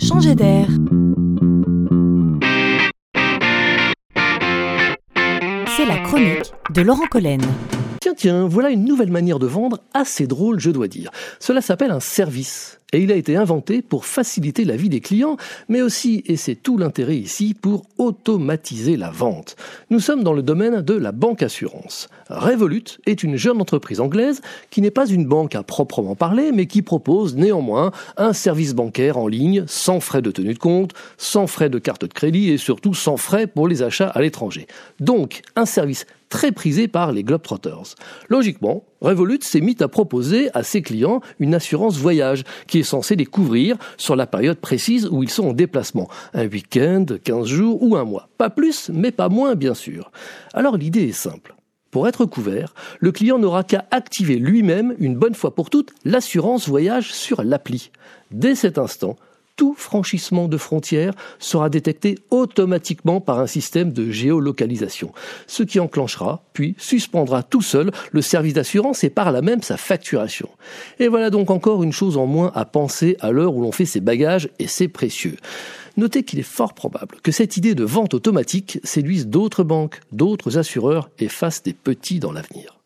changer d'air. C'est la chronique de Laurent Collen. Tiens, voilà une nouvelle manière de vendre assez drôle, je dois dire. Cela s'appelle un service. Et il a été inventé pour faciliter la vie des clients, mais aussi, et c'est tout l'intérêt ici, pour automatiser la vente. Nous sommes dans le domaine de la banque assurance. Revolut est une jeune entreprise anglaise qui n'est pas une banque à proprement parler, mais qui propose néanmoins un service bancaire en ligne sans frais de tenue de compte, sans frais de carte de crédit et surtout sans frais pour les achats à l'étranger. Donc, un service très prisé par les Globetrotters. Logiquement, Revolut s'est mis à proposer à ses clients une assurance voyage qui est censée les couvrir sur la période précise où ils sont en déplacement. Un week-end, 15 jours ou un mois. Pas plus, mais pas moins, bien sûr. Alors l'idée est simple. Pour être couvert, le client n'aura qu'à activer lui-même, une bonne fois pour toutes, l'assurance voyage sur l'appli. Dès cet instant, tout franchissement de frontières sera détecté automatiquement par un système de géolocalisation, ce qui enclenchera, puis suspendra tout seul le service d'assurance et par là même sa facturation. Et voilà donc encore une chose en moins à penser à l'heure où l'on fait ses bagages et c'est précieux. Notez qu'il est fort probable que cette idée de vente automatique séduise d'autres banques, d'autres assureurs et fasse des petits dans l'avenir.